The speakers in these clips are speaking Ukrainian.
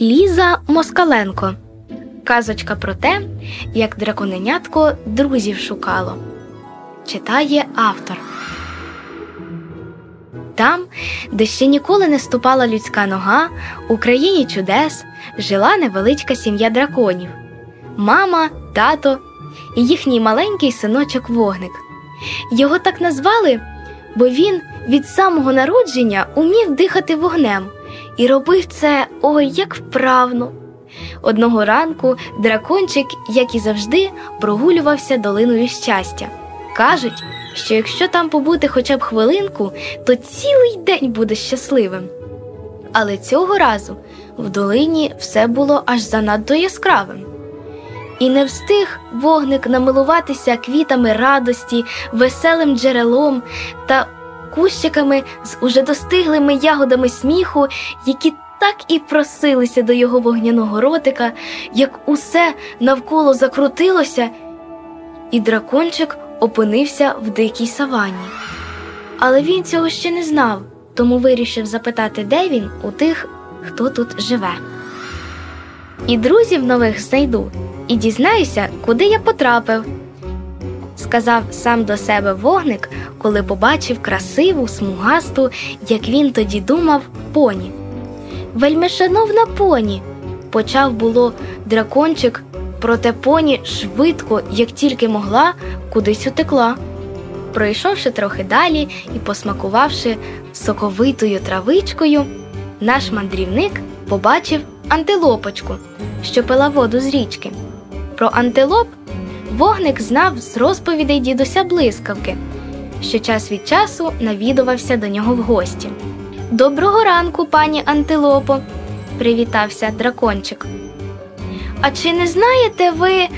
Ліза Москаленко. Казочка про те, як драконенятко друзів шукало. Читає автор. Там, де ще ніколи не ступала людська нога, у країні чудес жила невеличка сім'я драконів мама, тато і їхній маленький синочок вогник. Його так назвали, бо він від самого народження умів дихати вогнем і робив це ой як вправно. Одного ранку дракончик, як і завжди, прогулювався долиною щастя. Кажуть, що якщо там побути хоча б хвилинку, то цілий день буде щасливим. Але цього разу в долині все було аж занадто яскравим. І не встиг вогник намилуватися квітами радості, веселим джерелом та кущиками з уже достиглими ягодами сміху, які так і просилися до його вогняного ротика, як усе навколо закрутилося, і дракончик опинився в дикій савані. Але він цього ще не знав, тому вирішив запитати, де він у тих, хто тут живе. І друзів нових знайду, і дізнаюся, куди я потрапив, сказав сам до себе вогник, коли побачив красиву, смугасту, як він тоді думав, поні. Вельми шановна поні, почав було дракончик, проте поні швидко, як тільки могла, кудись утекла. Пройшовши трохи далі і посмакувавши соковитою травичкою, наш мандрівник побачив антилопочку, що пила воду з річки. Про антилоп вогник знав з розповідей дідуся блискавки, що час від часу навідувався до нього в гості. Доброго ранку, пані Антилопо, привітався дракончик. А чи не знаєте ви?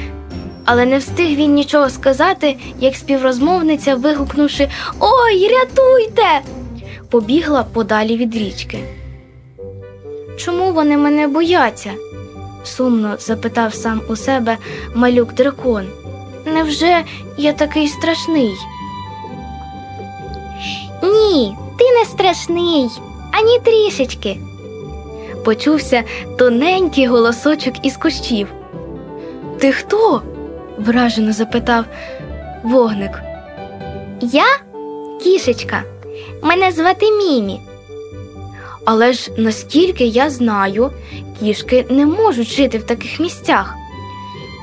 Але не встиг він нічого сказати, як співрозмовниця, вигукнувши Ой, рятуйте! побігла подалі від річки. Чому вони мене бояться? сумно запитав сам у себе малюк дракон. Невже я такий страшний? Ні, ти не страшний, ані трішечки. Почувся тоненький голосочок із кущів. Ти хто? вражено запитав вогник. Я кішечка. Мене звати Мімі. Але ж наскільки я знаю, кішки не можуть жити в таких місцях.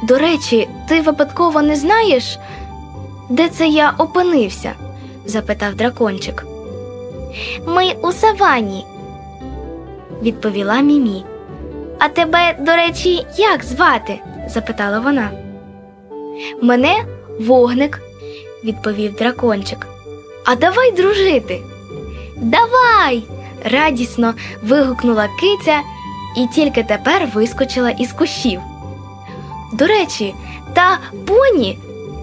До речі, ти випадково не знаєш, де це я опинився? Запитав дракончик. Ми у савані, відповіла Мімі. А тебе, до речі, як звати? запитала вона. Мене вогник, відповів дракончик. А давай дружити. Давай. радісно вигукнула киця і тільки тепер вискочила із кущів. До речі, та поні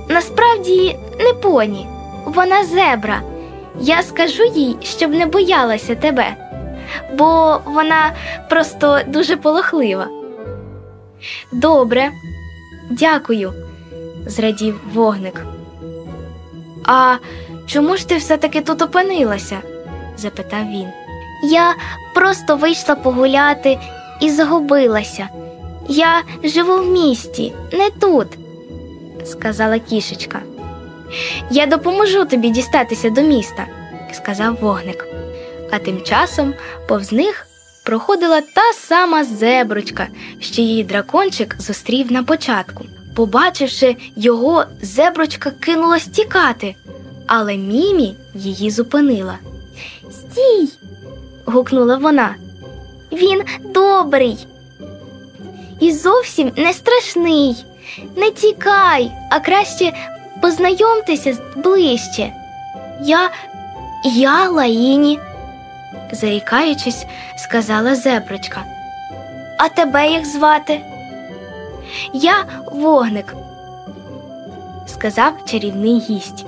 насправді не поні, вона зебра. Я скажу їй, щоб не боялася тебе, бо вона просто дуже полохлива. Добре, дякую, зрадів вогник. А чому ж ти все-таки тут опинилася? запитав він. Я просто вийшла погуляти і загубилася. Я живу в місті, не тут, сказала кішечка. Я допоможу тобі дістатися до міста, сказав вогник. А тим часом повз них проходила та сама зеброчка, що її дракончик зустрів на початку. Побачивши його, зеброчка кинулась тікати, але Мімі її зупинила. Стій. гукнула вона. Він добрий і зовсім не страшний. Не тікай, а краще познайомтеся ближче. Я я Лаїні, заїкаючись, сказала зеброчка. А тебе як звати? Я вогник, сказав чарівний гість.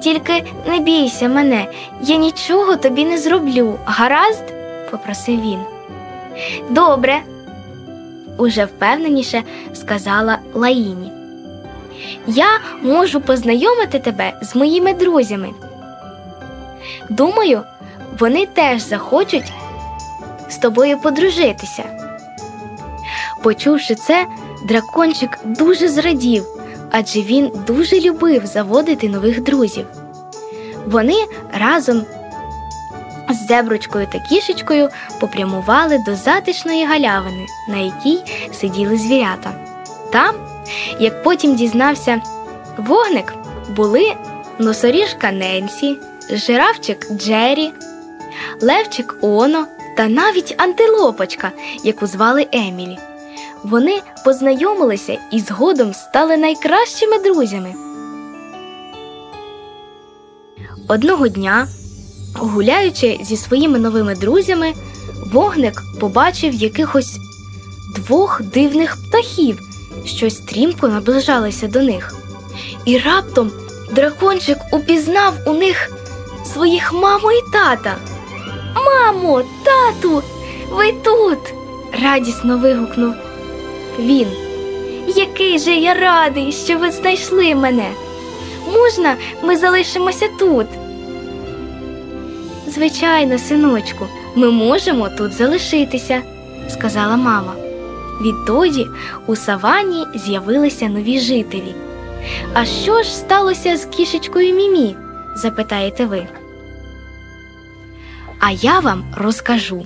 Тільки не бійся мене, я нічого тобі не зроблю. Гаразд? попросив він. Добре, уже впевненіше сказала Лаїні. Я можу познайомити тебе з моїми друзями. Думаю, вони теж захочуть з тобою подружитися. Почувши це, дракончик дуже зрадів, адже він дуже любив заводити нових друзів. Вони разом з зеброчкою та кішечкою попрямували до затишної галявини, на якій сиділи звірята. Там, як потім дізнався вогник, були носоріжка Ненсі, жирафчик Джері, левчик Оно та навіть антилопочка, яку звали Емілі. Вони познайомилися і згодом стали найкращими друзями. Одного дня, гуляючи зі своїми новими друзями, вогник побачив якихось двох дивних птахів, що стрімко наближалися до них. І раптом дракончик упізнав у них своїх маму і тата. Мамо, тату, ви тут. радісно вигукнув він. Який же я радий, що ви знайшли мене. Можна, ми залишимося тут? Звичайно, синочку, ми можемо тут залишитися, сказала мама. Відтоді у савані з'явилися нові жителі. А що ж сталося з кішечкою Мімі? запитаєте ви. А я вам розкажу.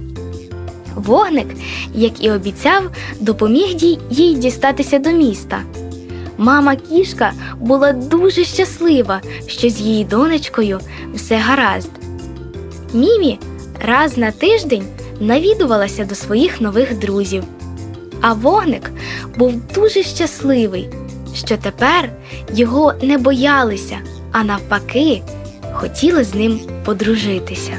Вогник, як і обіцяв, допоміг їй дістатися до міста. Мама кішка була дуже щаслива, що з її донечкою все гаразд. Мімі раз на тиждень навідувалася до своїх нових друзів. А вогник був дуже щасливий, що тепер його не боялися, а навпаки, хотіли з ним подружитися.